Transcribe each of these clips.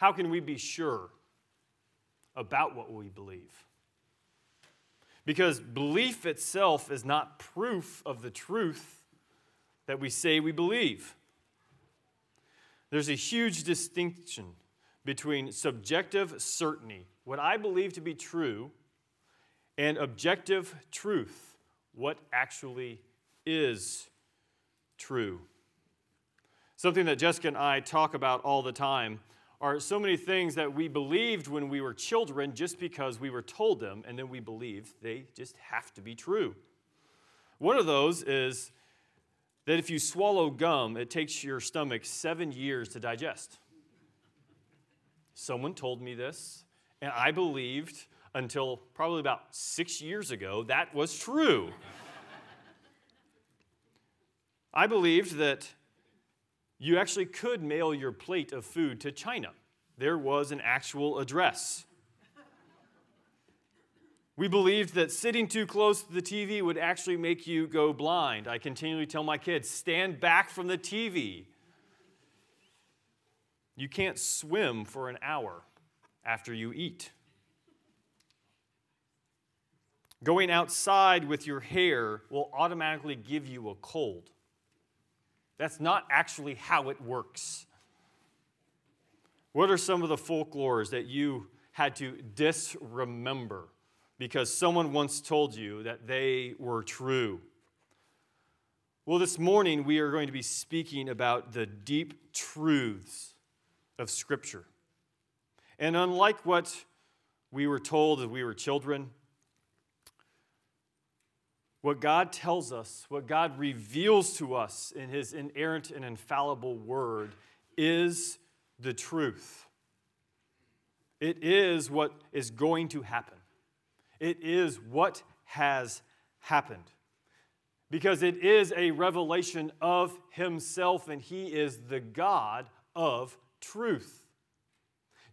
How can we be sure about what we believe? Because belief itself is not proof of the truth that we say we believe. There's a huge distinction between subjective certainty, what I believe to be true, and objective truth, what actually is true. Something that Jessica and I talk about all the time are so many things that we believed when we were children just because we were told them, and then we believed they just have to be true. One of those is that if you swallow gum, it takes your stomach seven years to digest. Someone told me this, and I believed until probably about six years ago that was true. I believed that you actually could mail your plate of food to China. There was an actual address. We believed that sitting too close to the TV would actually make you go blind. I continually tell my kids stand back from the TV. You can't swim for an hour after you eat. Going outside with your hair will automatically give you a cold. That's not actually how it works. What are some of the folklores that you had to disremember because someone once told you that they were true? Well, this morning we are going to be speaking about the deep truths of Scripture. And unlike what we were told as we were children, what God tells us, what God reveals to us in His inerrant and infallible Word, is the truth. It is what is going to happen. It is what has happened. Because it is a revelation of Himself, and He is the God of truth.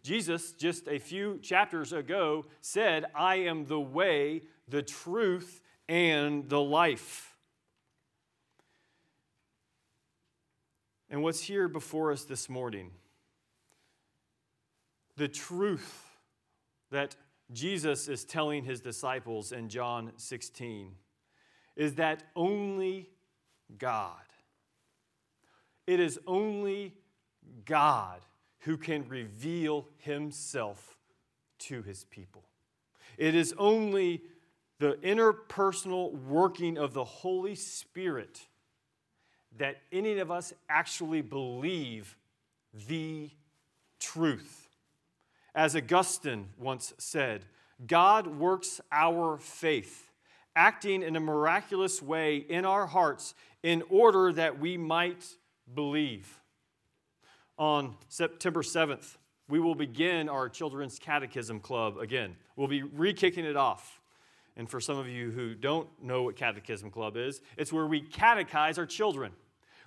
Jesus, just a few chapters ago, said, I am the way, the truth, and the life. And what's here before us this morning, the truth that Jesus is telling his disciples in John 16 is that only God, it is only God who can reveal himself to his people. It is only the interpersonal working of the Holy Spirit that any of us actually believe the truth. As Augustine once said, God works our faith, acting in a miraculous way in our hearts in order that we might believe. On September 7th, we will begin our Children's Catechism Club again. We'll be re kicking it off. And for some of you who don't know what Catechism Club is, it's where we catechize our children.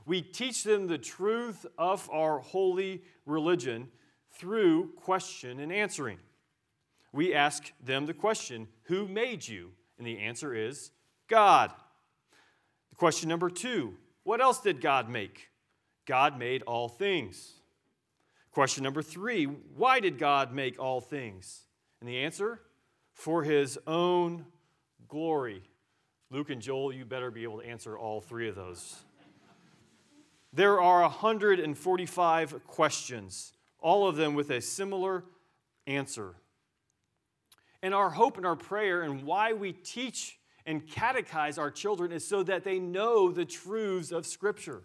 We teach them the truth of our holy religion through question and answering. We ask them the question, Who made you? And the answer is God. The question number two What else did God make? God made all things. Question number three Why did God make all things? And the answer for his own glory. Luke and Joel, you better be able to answer all three of those. There are 145 questions, all of them with a similar answer. And our hope and our prayer and why we teach and catechize our children is so that they know the truths of Scripture.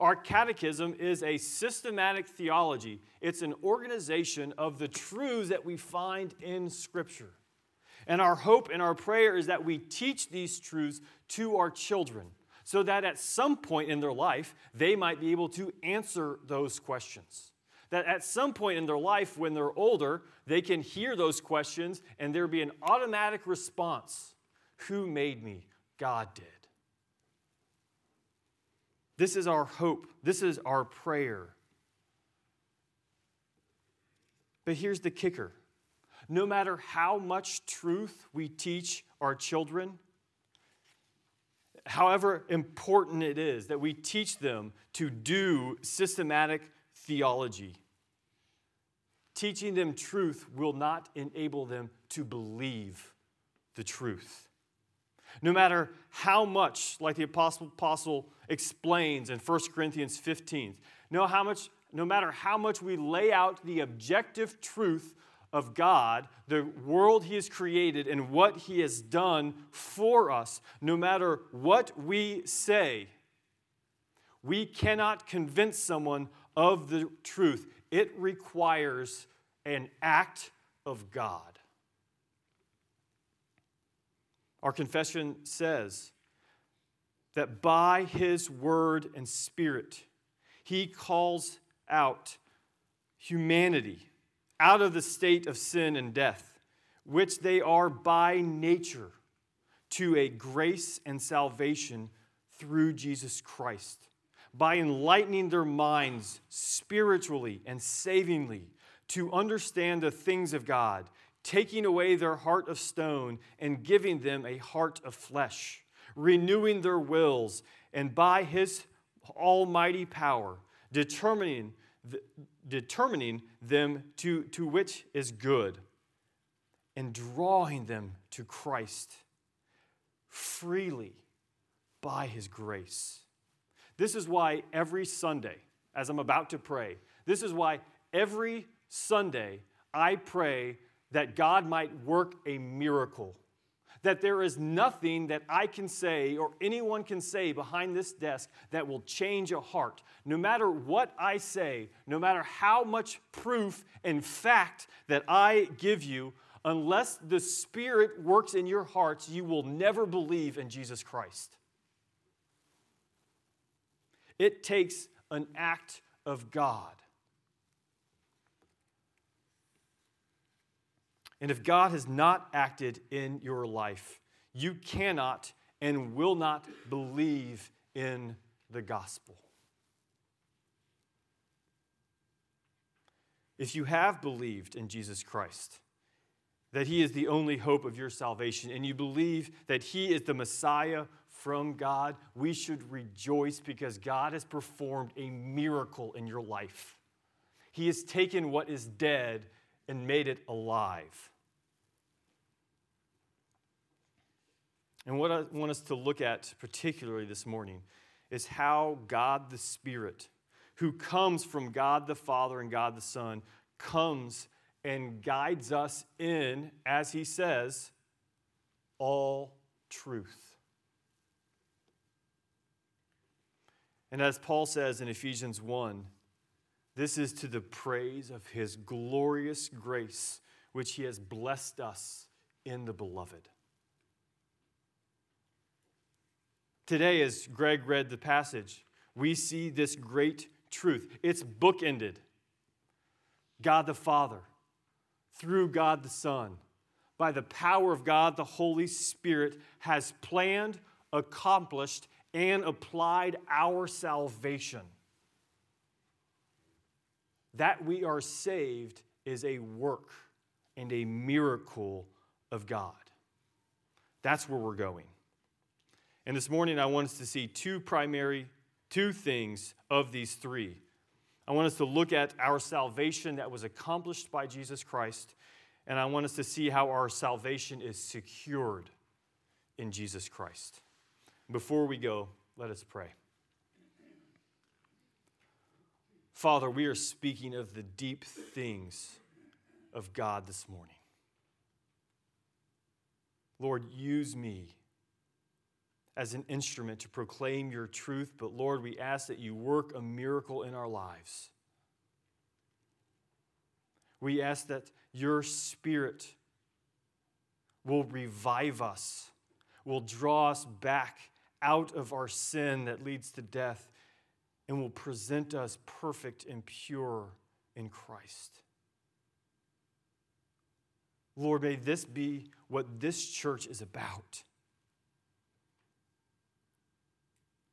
Our catechism is a systematic theology, it's an organization of the truths that we find in Scripture. And our hope and our prayer is that we teach these truths to our children so that at some point in their life, they might be able to answer those questions. That at some point in their life, when they're older, they can hear those questions and there be an automatic response Who made me? God did. This is our hope, this is our prayer. But here's the kicker no matter how much truth we teach our children, however important it is that we teach them to do systematic theology, teaching them truth will not enable them to believe the truth. No matter how much, like the apostle, apostle explains in 1 Corinthians 15, no, how much, no matter how much we lay out the objective truth of God, the world He has created, and what He has done for us, no matter what we say, we cannot convince someone of the truth. It requires an act of God. Our confession says that by His word and spirit, He calls out humanity out of the state of sin and death, which they are by nature, to a grace and salvation through Jesus Christ, by enlightening their minds spiritually and savingly to understand the things of God, taking away their heart of stone and giving them a heart of flesh, renewing their wills, and by His almighty power, determining determining them to, to which is good and drawing them to Christ freely by his grace. This is why every Sunday, as I'm about to pray, this is why every Sunday I pray that God might work a miracle that there is nothing that I can say or anyone can say behind this desk that will change a heart. No matter what I say, no matter how much proof and fact that I give you, unless the Spirit works in your hearts, you will never believe in Jesus Christ. It takes an act of God. And if God has not acted in your life, you cannot and will not believe in the gospel. If you have believed in Jesus Christ, that He is the only hope of your salvation, and you believe that He is the Messiah from God, we should rejoice because God has performed a miracle in your life. He has taken what is dead and made it alive. And what I want us to look at particularly this morning is how God the Spirit, who comes from God the Father and God the Son, comes and guides us in, as he says, all truth. And as Paul says in Ephesians 1, this is to the praise of his glorious grace, which he has blessed us in the beloved. Today, as Greg read the passage, we see this great truth. It's bookended. God the Father, through God the Son, by the power of God the Holy Spirit, has planned, accomplished, and applied our salvation. That we are saved is a work and a miracle of God. That's where we're going. And this morning, I want us to see two primary, two things of these three. I want us to look at our salvation that was accomplished by Jesus Christ, and I want us to see how our salvation is secured in Jesus Christ. Before we go, let us pray. Father, we are speaking of the deep things of God this morning. Lord, use me as an instrument to proclaim your truth, but Lord, we ask that you work a miracle in our lives. We ask that your spirit will revive us, will draw us back out of our sin that leads to death, and will present us perfect and pure in Christ. Lord, may this be what this church is about.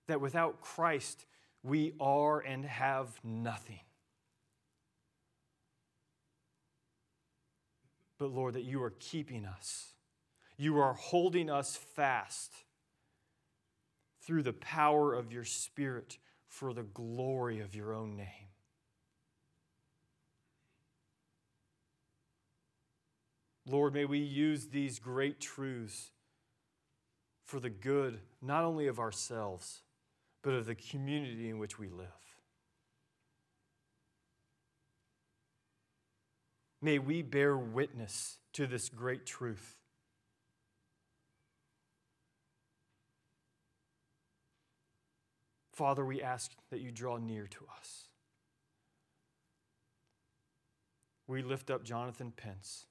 That without Christ, we are and have nothing. But Lord, that you are keeping us, you are holding us fast through the power of your Spirit for the glory of your own name. Lord, may we use these great truths for the good, not only of ourselves, but of the community in which we live. May we bear witness to this great truth. Father, we ask that you draw near to us. We lift up Jonathan Pence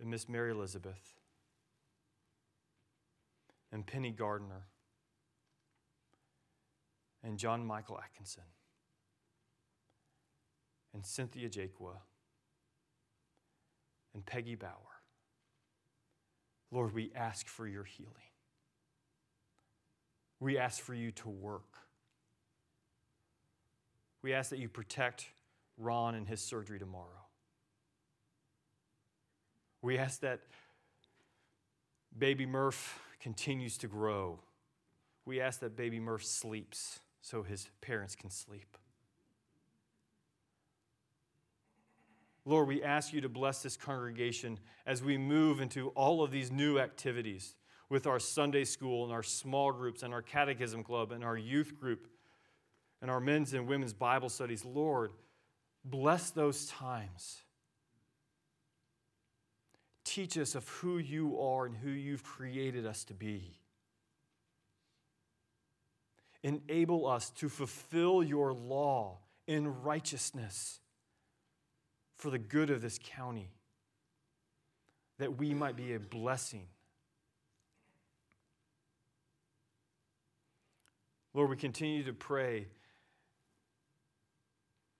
and Miss Mary Elizabeth and Penny Gardner and John Michael Atkinson and Cynthia Jaquwa and Peggy Bauer. Lord, we ask for your healing. We ask for you to work. We ask that you protect Ron and his surgery tomorrow. We ask that baby Murph continues to grow. We ask that baby Murph sleeps so his parents can sleep. Lord, we ask you to bless this congregation as we move into all of these new activities with our Sunday school and our small groups and our catechism club and our youth group and our men's and women's Bible studies. Lord, bless those times. Teach us of who you are and who you've created us to be. Enable us to fulfill your law in righteousness for the good of this county, that we might be a blessing. Lord, we continue to pray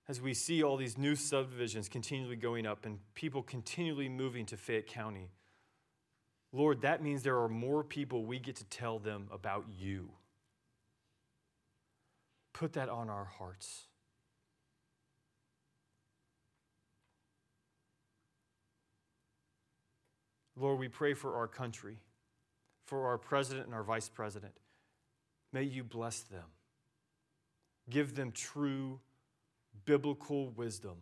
as we see all these new subdivisions continually going up and people continually moving to Fayette County. Lord, that means there are more people we get to tell them about you. Put that on our hearts. Lord, we pray for our country, for our president and our vice president. May you bless them. Give them true biblical wisdom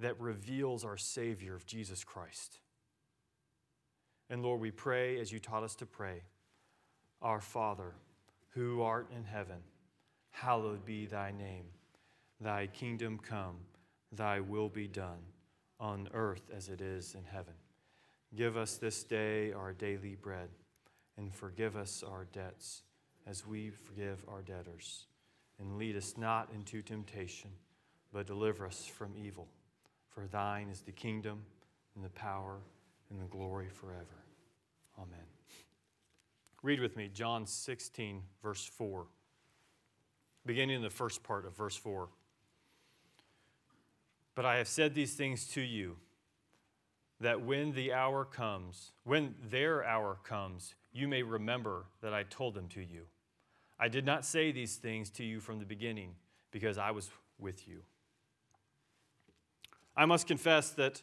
that reveals our Savior of Jesus Christ. And Lord, we pray as you taught us to pray Our Father, who art in heaven, hallowed be thy name. Thy kingdom come, thy will be done, on earth as it is in heaven. Give us this day our daily bread, and forgive us our debts as we forgive our debtors. And lead us not into temptation, but deliver us from evil. For thine is the kingdom, and the power, and the glory forever. Amen. Read with me John 16, verse 4, beginning in the first part of verse 4. But I have said these things to you that when the hour comes, when their hour comes, you may remember that I told them to you. I did not say these things to you from the beginning because I was with you. I must confess that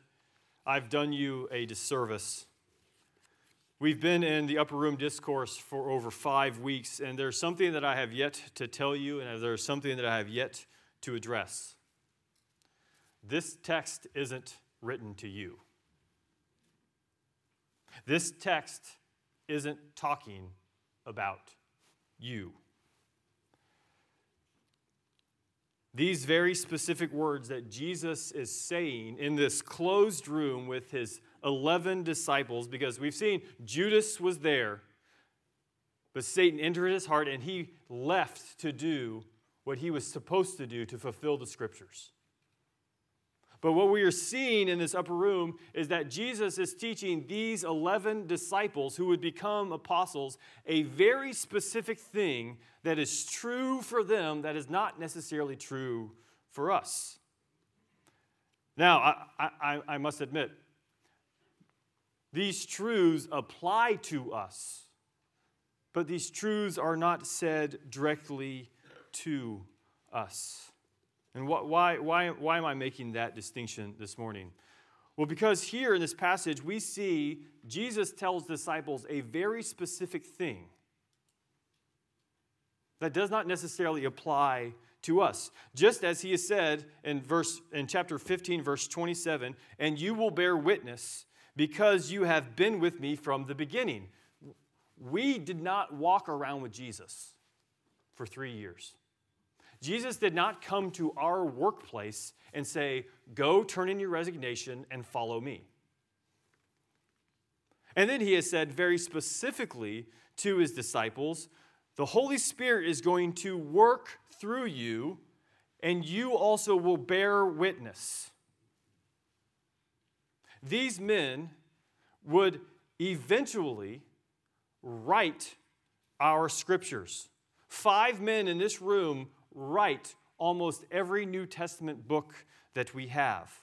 I've done you a disservice. We've been in the upper room discourse for over five weeks, and there's something that I have yet to tell you, and there's something that I have yet to address. This text isn't written to you. This text isn't talking about you. These very specific words that Jesus is saying in this closed room with his 11 disciples, because we've seen Judas was there, but Satan entered his heart and he left to do what he was supposed to do to fulfill the scriptures. But what we are seeing in this upper room is that Jesus is teaching these 11 disciples who would become apostles a very specific thing that is true for them that is not necessarily true for us. Now, I, I, I must admit, these truths apply to us, but these truths are not said directly to us. And why, why, why am I making that distinction this morning? Well, because here in this passage, we see Jesus tells disciples a very specific thing that does not necessarily apply to us. Just as he has said in verse in chapter 15 verse 27, and you will bear witness because you have been with me from the beginning. We did not walk around with Jesus for 3 years. Jesus did not come to our workplace and say, "Go turn in your resignation and follow me." And then he has said very specifically to his disciples, the Holy Spirit is going to work through you, and you also will bear witness. These men would eventually write our scriptures. Five men in this room write almost every New Testament book that we have.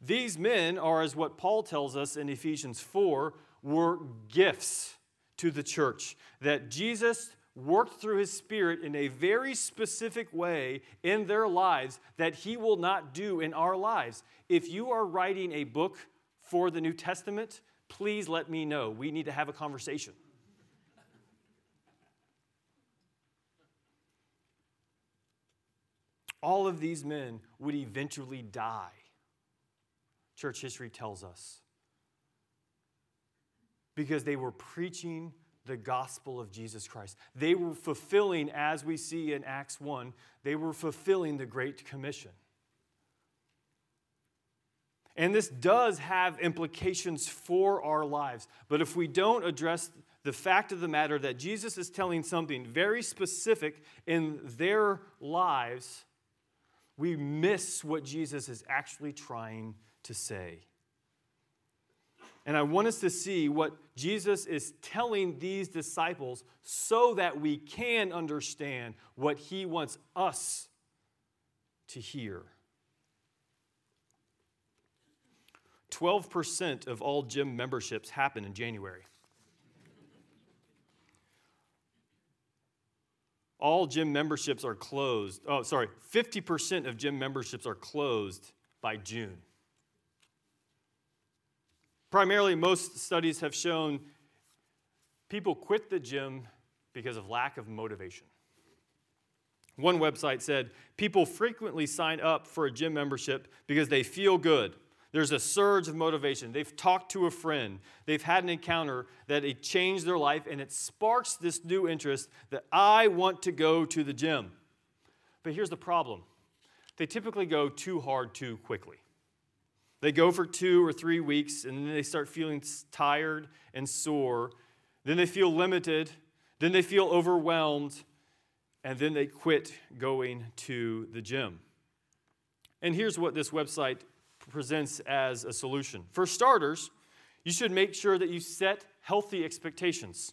These men are, as what Paul tells us in Ephesians 4, were gifts to the church. That Jesus worked through his spirit in a very specific way in their lives that he will not do in our lives. If you are writing a book for the New Testament, please let me know. We need to have a conversation. All of these men would eventually die. Church history tells us. Because they were preaching the gospel of Jesus Christ. They were fulfilling, as we see in Acts 1, they were fulfilling the Great Commission. And this does have implications for our lives. But if we don't address the fact of the matter that Jesus is telling something very specific in their lives, we miss what Jesus is actually trying to say. And I want us to see what Jesus is telling these disciples so that we can understand what he wants us to hear. 12% of all gym memberships happen in January. All gym memberships are closed. Oh, sorry, 50% of gym memberships are closed by June. Primarily, most studies have shown people quit the gym because of lack of motivation. One website said people frequently sign up for a gym membership because they feel good. There's a surge of motivation. They've talked to a friend, they've had an encounter that it changed their life, and it sparks this new interest that I want to go to the gym. But here's the problem they typically go too hard too quickly. They go for two or three weeks and then they start feeling tired and sore. Then they feel limited. Then they feel overwhelmed. And then they quit going to the gym. And here's what this website presents as a solution. For starters, you should make sure that you set healthy expectations.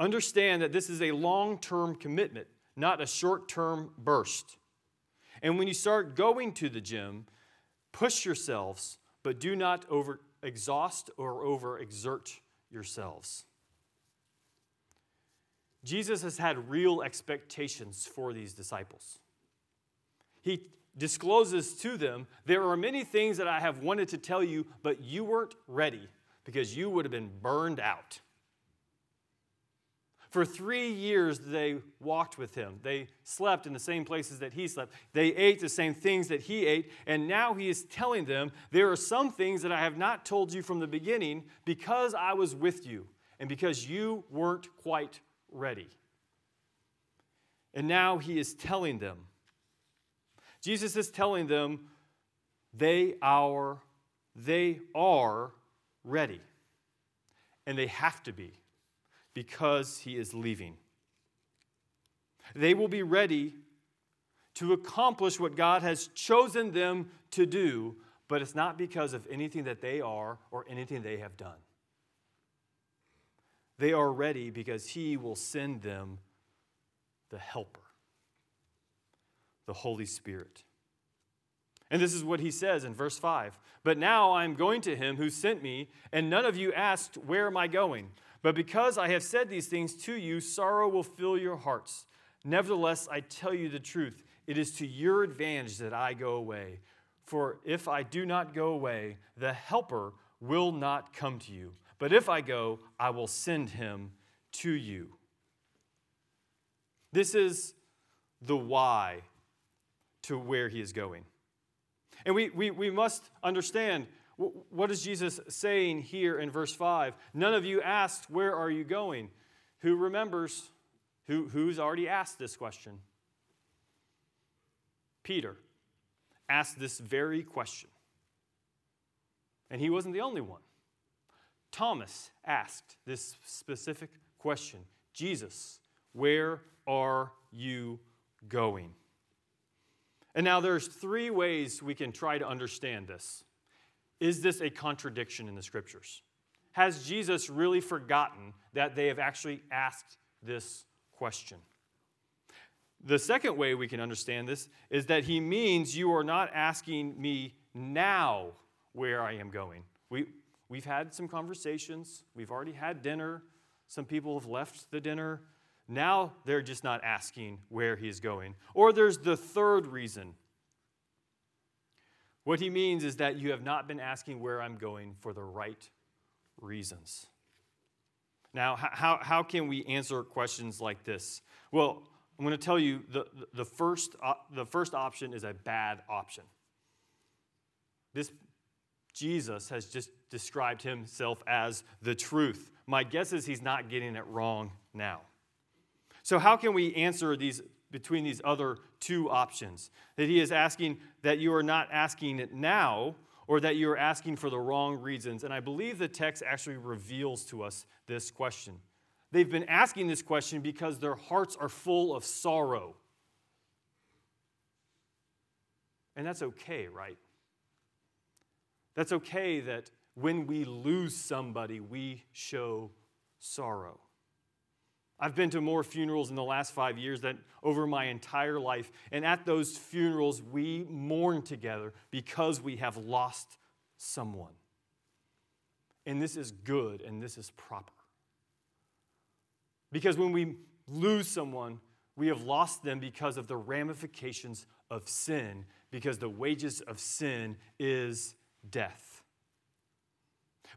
Understand that this is a long term commitment, not a short term burst. And when you start going to the gym, Push yourselves, but do not over exhaust or over exert yourselves. Jesus has had real expectations for these disciples. He discloses to them, There are many things that I have wanted to tell you, but you weren't ready because you would have been burned out. For three years, they walked with him. They slept in the same places that he slept. They ate the same things that he ate. And now he is telling them, There are some things that I have not told you from the beginning because I was with you and because you weren't quite ready. And now he is telling them. Jesus is telling them they are, they are ready. And they have to be because he is leaving. They will be ready to accomplish what God has chosen them to do, but it's not because of anything that they are or anything they have done. They are ready because he will send them the Helper, the Holy Spirit. And this is what he says in verse 5 But now I am going to him who sent me, and none of you asked, Where am I going? But because I have said these things to you, sorrow will fill your hearts. Nevertheless, I tell you the truth. It is to your advantage that I go away. For if I do not go away, the Helper will not come to you. But if I go, I will send him to you. This is the why to where he is going. And we, we, we must understand what is Jesus saying here in verse 5? None of you asked, Where are you going? Who remembers? Who, who's already asked this question? Peter asked this very question. And he wasn't the only one. Thomas asked this specific question Jesus, where are you going? And now there's three ways we can try to understand this. Is this a contradiction in the scriptures? Has Jesus really forgotten that they have actually asked this question? The second way we can understand this is that he means you are not asking me now where I am going. We, we've had some conversations, we've already had dinner, some people have left the dinner. Now they're just not asking where he's going. Or there's the third reason. What he means is that you have not been asking where I'm going for the right reasons. Now, how, how can we answer questions like this? Well, I'm going to tell you the, the, first, the first option is a bad option. This Jesus has just described himself as the truth. My guess is he's not getting it wrong now. So, how can we answer these between these other two options? That he is asking that you are not asking it now, or that you are asking for the wrong reasons. And I believe the text actually reveals to us this question. They've been asking this question because their hearts are full of sorrow. And that's okay, right? That's okay that when we lose somebody, we show sorrow. I've been to more funerals in the last five years than over my entire life. And at those funerals, we mourn together because we have lost someone. And this is good and this is proper. Because when we lose someone, we have lost them because of the ramifications of sin, because the wages of sin is death.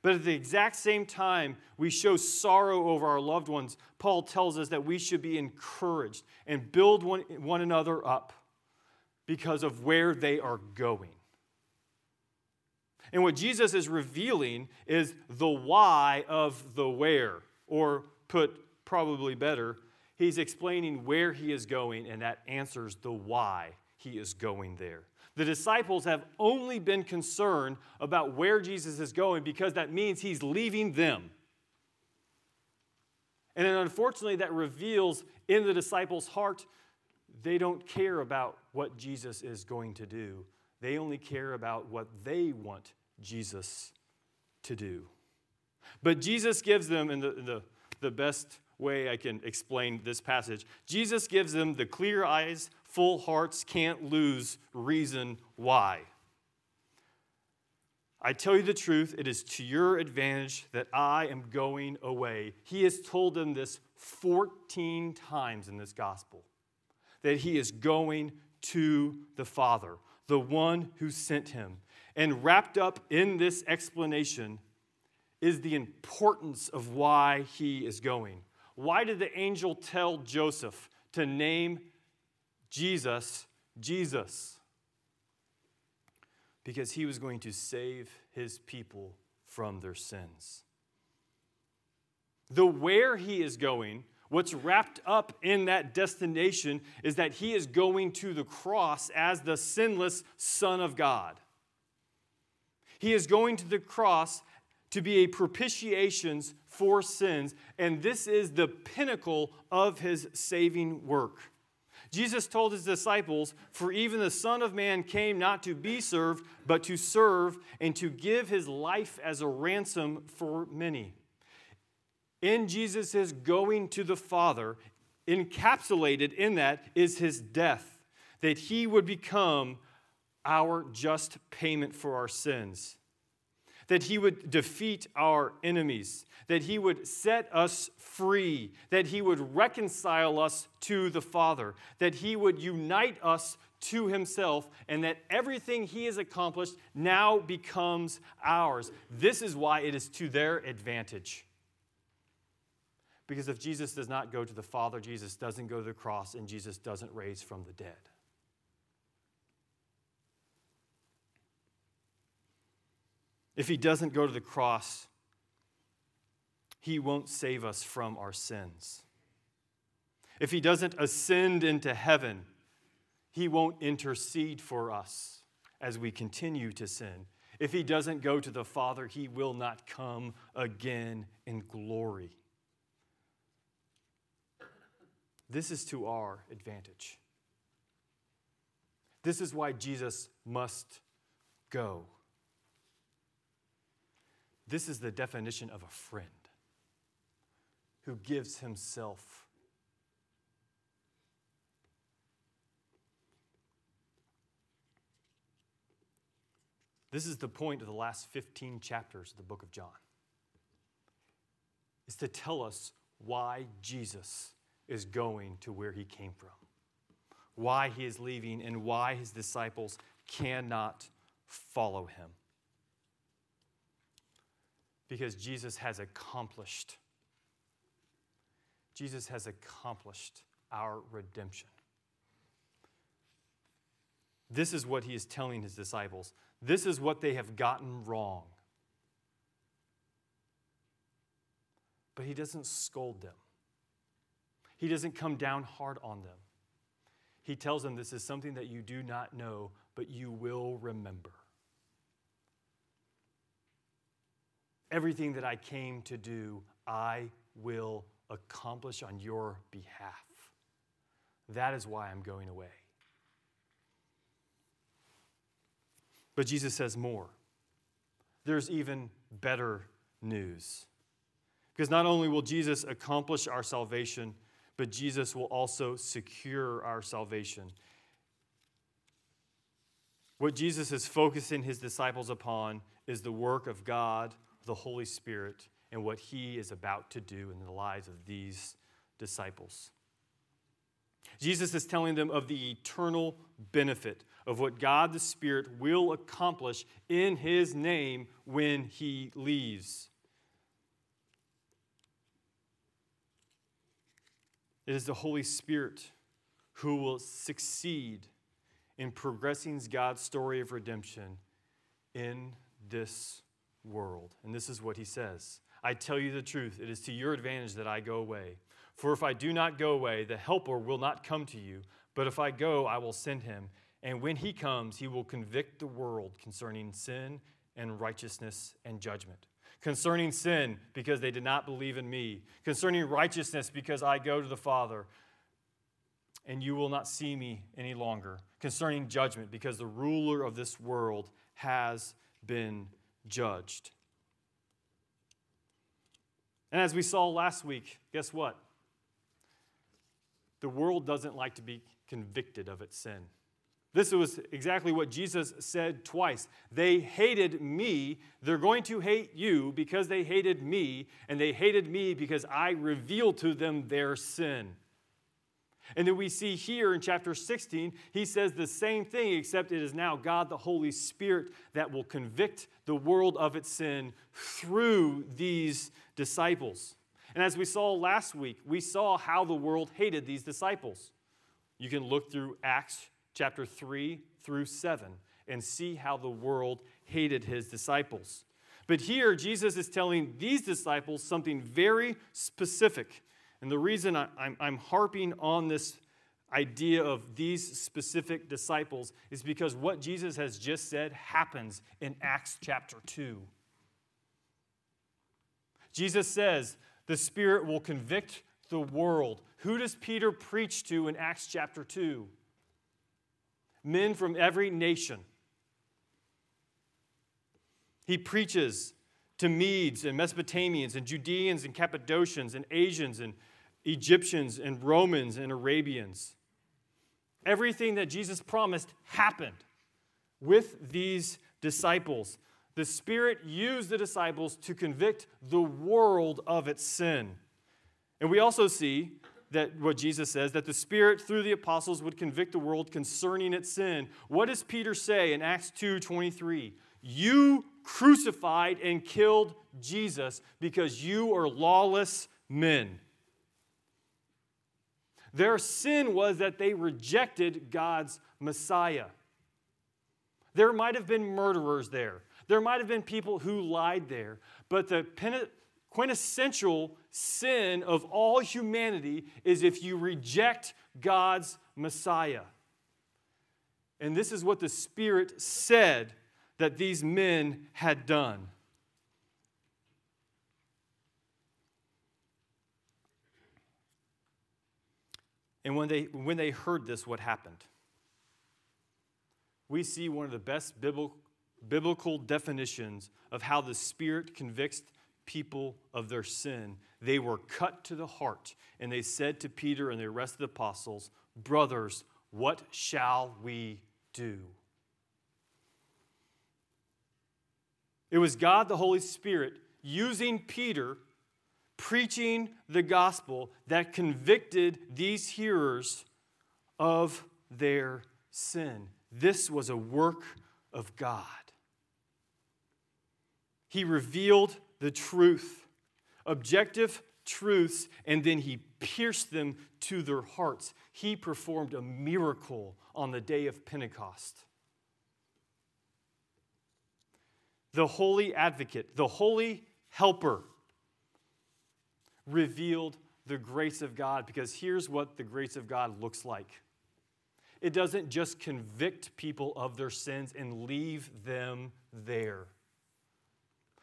But at the exact same time, we show sorrow over our loved ones. Paul tells us that we should be encouraged and build one, one another up because of where they are going. And what Jesus is revealing is the why of the where, or put probably better, he's explaining where he is going, and that answers the why he is going there. The disciples have only been concerned about where Jesus is going because that means he's leaving them. And then unfortunately, that reveals in the disciples' heart, they don't care about what Jesus is going to do. They only care about what they want Jesus to do. But Jesus gives them, in the, the, the best way I can explain this passage, Jesus gives them the clear eyes full hearts can't lose reason why. I tell you the truth, it is to your advantage that I am going away. He has told them this 14 times in this gospel that he is going to the Father, the one who sent him. And wrapped up in this explanation is the importance of why he is going. Why did the angel tell Joseph to name Jesus, Jesus, because he was going to save his people from their sins. The where he is going, what's wrapped up in that destination, is that he is going to the cross as the sinless Son of God. He is going to the cross to be a propitiation for sins, and this is the pinnacle of his saving work. Jesus told his disciples, For even the Son of Man came not to be served, but to serve and to give his life as a ransom for many. In Jesus' going to the Father, encapsulated in that is his death, that he would become our just payment for our sins that he would defeat our enemies, that he would set us free, that he would reconcile us to the Father, that he would unite us to himself, and that everything he has accomplished now becomes ours. This is why it is to their advantage. Because if Jesus does not go to the Father, Jesus doesn't go to the cross, and Jesus doesn't raise from the dead. If he doesn't go to the cross, he won't save us from our sins. If he doesn't ascend into heaven, he won't intercede for us as we continue to sin. If he doesn't go to the Father, he will not come again in glory. This is to our advantage. This is why Jesus must go. This is the definition of a friend who gives himself. This is the point of the last 15 chapters of the book of John. Is to tell us why Jesus is going to where he came from, why he is leaving, and why his disciples cannot follow him because Jesus has accomplished. Jesus has accomplished our redemption. This is what he is telling his disciples. This is what they have gotten wrong. But he doesn't scold them, he doesn't come down hard on them. He tells them this is something that you do not know, but you will remember. Everything that I came to do, I will accomplish on your behalf. That is why I'm going away. But Jesus says more. There's even better news. Because not only will Jesus accomplish our salvation, but Jesus will also secure our salvation. What Jesus is focusing his disciples upon is the work of God the Holy Spirit and what He is about to do in the lives of these disciples. Jesus is telling them of the eternal benefit of what God the Spirit will accomplish in His name when He leaves. It is the Holy Spirit who will succeed in progressing God's story of redemption in this world. And this is what he says I tell you the truth, it is to your advantage that I go away. For if I do not go away, the Helper will not come to you. But if I go, I will send him. And when he comes, he will convict the world concerning sin and righteousness and judgment. Concerning sin, because they did not believe in me. Concerning righteousness, because I go to the Father and you will not see me any longer. Concerning judgment, because the ruler of this world has been judged. And as we saw last week, guess what? The world doesn't like to be convicted of its sin. This was exactly what Jesus said twice. They hated me. They're going to hate you because they hated me, and they hated me because I revealed to them their sin. And then we see here in chapter 16, he says the same thing, except it is now God the Holy Spirit that will convict the world of its sin through these disciples. And as we saw last week, we saw how the world hated these disciples. You can look through Acts chapter 3 through 7 and see how the world hated his disciples. But here, Jesus is telling these disciples something very specific and the reason I, am I'm harping on this idea of these specific disciples is because what Jesus has just said happens in Acts chapter 2. Jesus says, The Spirit will convict the world. Who does Peter preach to in Acts chapter 2? Men from every nation. He preaches to Medes and Mesopotamians and Judeans and Cappadocians and Asians and Egyptians and Romans and Arabians. Everything that Jesus promised happened with these disciples. The Spirit used the disciples to convict the world of its sin. And we also see that what Jesus says, that the Spirit through the apostles would convict the world concerning its sin. What does Peter say in Acts 2 23? You crucified and killed Jesus because you are lawless men. Their sin was that they rejected God's Messiah. There might have been murderers there. There might have been people who lied there. But the quintessential sin of all humanity is if you reject God's Messiah. And this is what the Spirit said that these men had done. And when they, when they heard this, what happened? We see one of the best biblical, definitions of how the Spirit convicts people of their sin. They were cut to the heart, and they said to Peter and the rest of the apostles, Brothers, what shall we do? It was God the Holy Spirit using Peter preaching the gospel that convicted these hearers of their sin. This was a work of God. He revealed the truth, objective truths, and then he pierced them to their hearts. He performed a miracle on the day of Pentecost. The holy advocate, the holy helper, revealed the grace of God because here's what the grace of God looks like it doesn't just convict people of their sins and leave them there.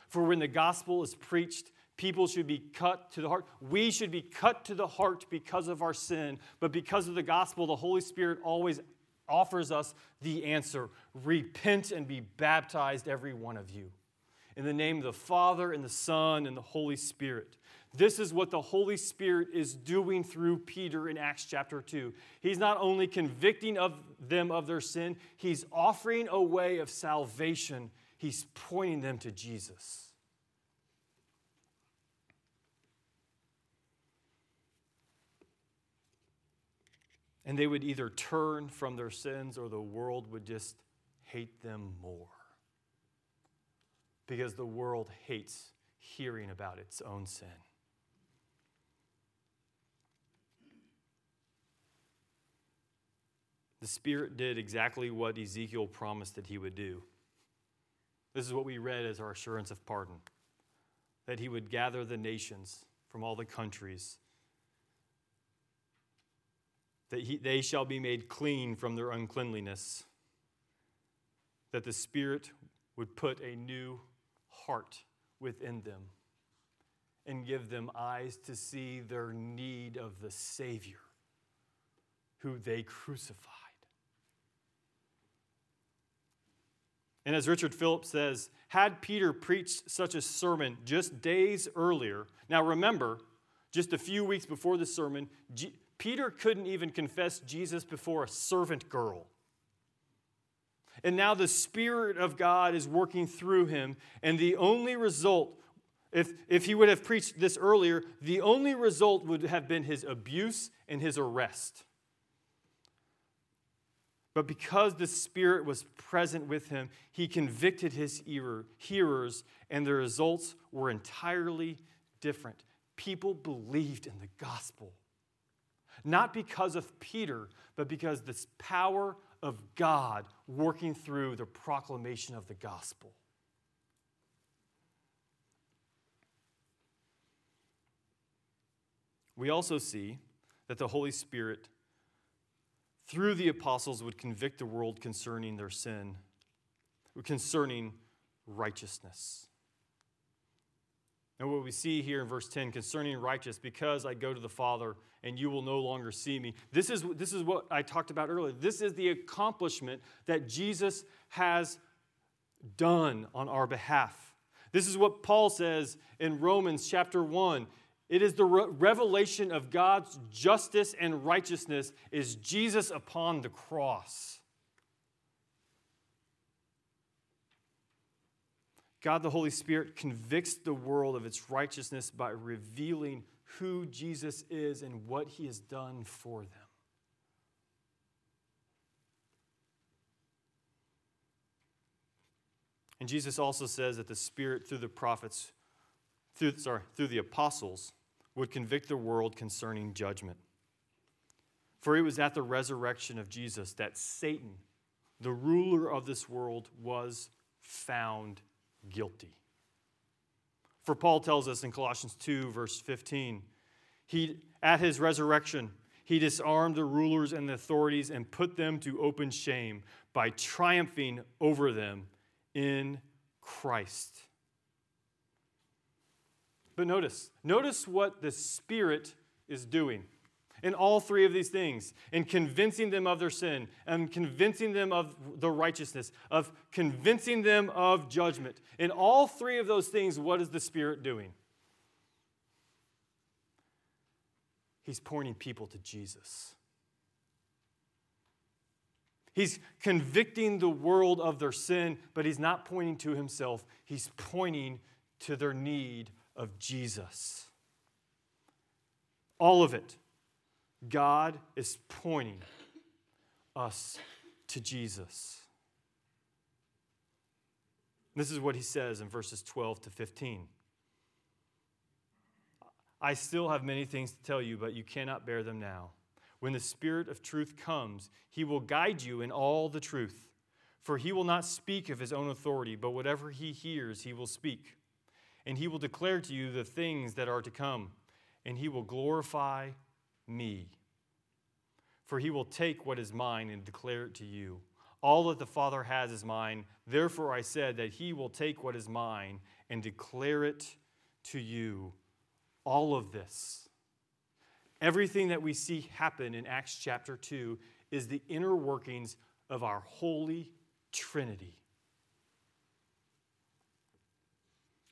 For when the gospel is preached, people should be cut to the heart. We should be cut to the heart because of our sin, but because of the gospel, the Holy Spirit always offers us the answer repent and be baptized, every one of you. In the name of the Father, and the Son, and the Holy Spirit. This is what the Holy Spirit is doing through Peter in Acts chapter 2. He's not only convicting of them of their sin, he's offering a way of salvation. He's pointing them to Jesus. And they would either turn from their sins or the world would just hate them more. Because the world hates hearing about its own sin. The Spirit did exactly what Ezekiel promised that he would do. This is what we read as our assurance of pardon that he would gather the nations from all the countries, that he, they shall be made clean from their uncleanliness, that the Spirit would put a new heart within them and give them eyes to see their need of the Savior who they crucified. And as Richard Phillips says, had Peter preached such a sermon just days earlier, now remember, just a few weeks before the sermon, G- Peter couldn't even confess Jesus before a servant girl. And now the Spirit of God is working through him, and the only result, if, if he would have preached this earlier, the only result would have been his abuse and his arrest. But because the Spirit was present with him, he convicted his hearers, and the results were entirely different. People believed in the gospel. Not because of Peter, but because this power of God working through the proclamation of the gospel. We also see that the Holy Spirit through the apostles would convict the world concerning their sin, concerning righteousness. And what we see here in verse 10 concerning righteous, because I go to the Father and you will no longer see me. This is, this is what I talked about earlier. This is the accomplishment that Jesus has done on our behalf. This is what Paul says in Romans chapter 1. It is the re- revelation of God's justice and righteousness is Jesus upon the cross. God the Holy Spirit convicts the world of its righteousness by revealing who Jesus is and what he has done for them. And Jesus also says that the Spirit, through the prophets, through, sorry, through the apostles, would convict the world concerning judgment. For it was at the resurrection of Jesus that Satan, the ruler of this world, was found guilty. For Paul tells us in Colossians 2, verse 15, he, at his resurrection, he disarmed the rulers and the authorities and put them to open shame by triumphing over them in Christ. But notice, notice what the Spirit is doing in all three of these things in convincing them of their sin and convincing them of the righteousness, of convincing them of judgment. In all three of those things, what is the Spirit doing? He's pointing people to Jesus. He's convicting the world of their sin, but he's not pointing to himself. He's pointing to their need of Jesus. All of it. God is pointing us to Jesus. This is what he says in verses 12 to 15. I still have many things to tell you, but you cannot bear them now. When the Spirit of truth comes, he will guide you in all the truth. For he will not speak of his own authority, but whatever he hears, he will speak. And he will declare to you the things that are to come, and he will glorify me. For he will take what is mine and declare it to you. All that the Father has is mine. Therefore, I said that he will take what is mine and declare it to you. All of this, everything that we see happen in Acts chapter 2, is the inner workings of our holy Trinity.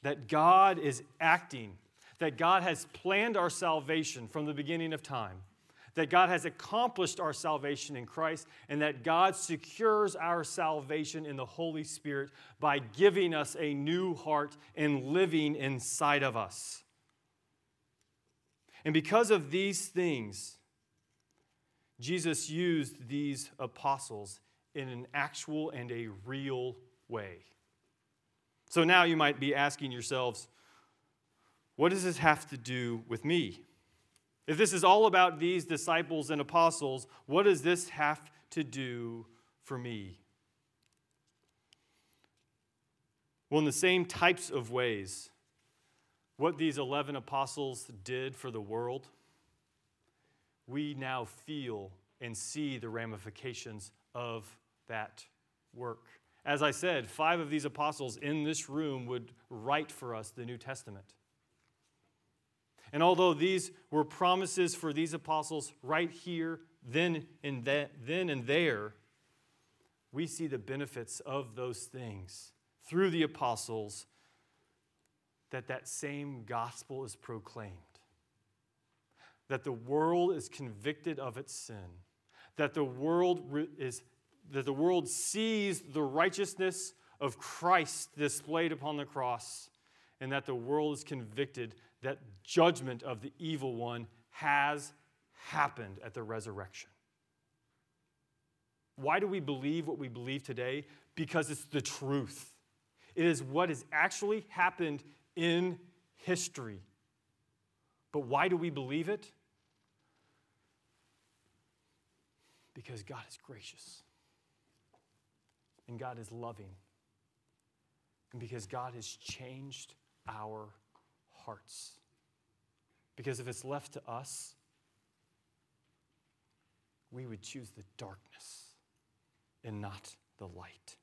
That God is acting, that God has planned our salvation from the beginning of time that God has accomplished our salvation in Christ, and that God secures our salvation in the Holy Spirit by giving us a new heart and living inside of us. And because of these things, Jesus used these apostles in an actual and a real way. So now you might be asking yourselves, what does this have to do with me? If this is all about these disciples and apostles, what does this have to do for me? Well, in the same types of ways, what these 11 apostles did for the world, we now feel and see the ramifications of that work. As I said, five of these apostles in this room would write for us the New Testament. And although these were promises for these apostles right here, then and, then and there, we see the benefits of those things through the apostles that that same gospel is proclaimed that the world is convicted of its sin that the world is that the world sees the righteousness of Christ displayed upon the cross and that the world is convicted that judgment of the evil one has happened at the resurrection. Why do we believe what we believe today? Because it's the truth. It is what has actually happened in history. But why do we believe it? Because God is gracious, and God is loving, and because God has changed our hearts. Because if it's left to us, we would choose the darkness and not the light.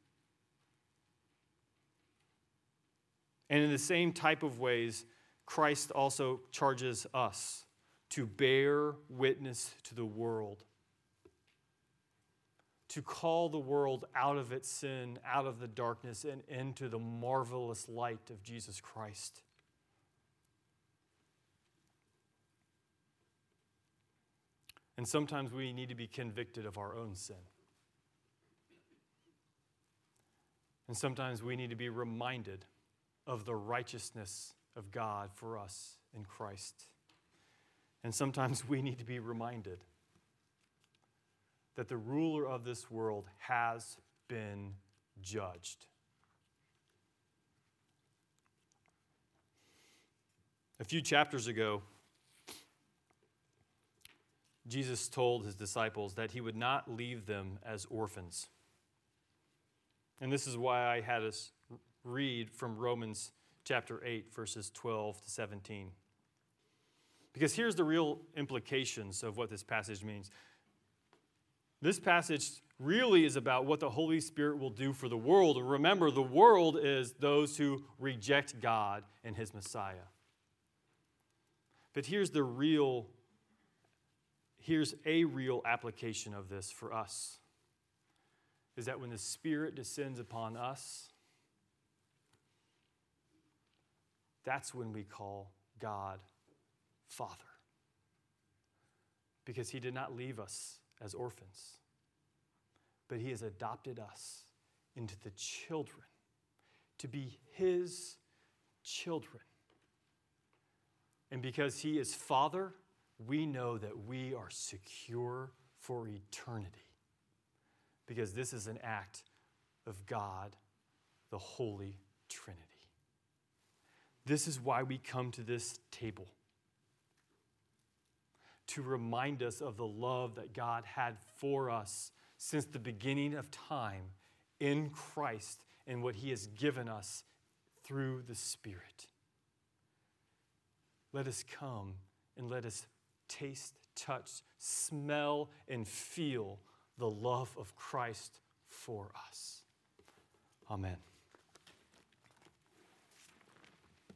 And in the same type of ways, Christ also charges us to bear witness to the world, to call the world out of its sin, out of the darkness, and into the marvelous light of Jesus Christ. And sometimes we need to be convicted of our own sin. And sometimes we need to be reminded of the righteousness of God for us in Christ. And sometimes we need to be reminded that the ruler of this world has been judged. A few chapters ago, Jesus told his disciples that he would not leave them as orphans. And this is why I had us read from Romans chapter 8, verses 12 to 17. Because here's the real implications of what this passage means. This passage really is about what the Holy Spirit will do for the world. And remember, the world is those who reject God and his Messiah. But here's the real here's a real application of this for us. Is that when the Spirit descends upon us, that's when we call God Father. Because He did not leave us as orphans, but He has adopted us into the children to be His children. And because He is Father, we know that we are secure for eternity. Because this is an act of God, the Holy Trinity. This is why we come to this table to remind us of the love that God had for us since the beginning of time in Christ and what He has given us through the Spirit. Let us come and let us taste, touch, smell, and feel the love of Christ for us. Amen.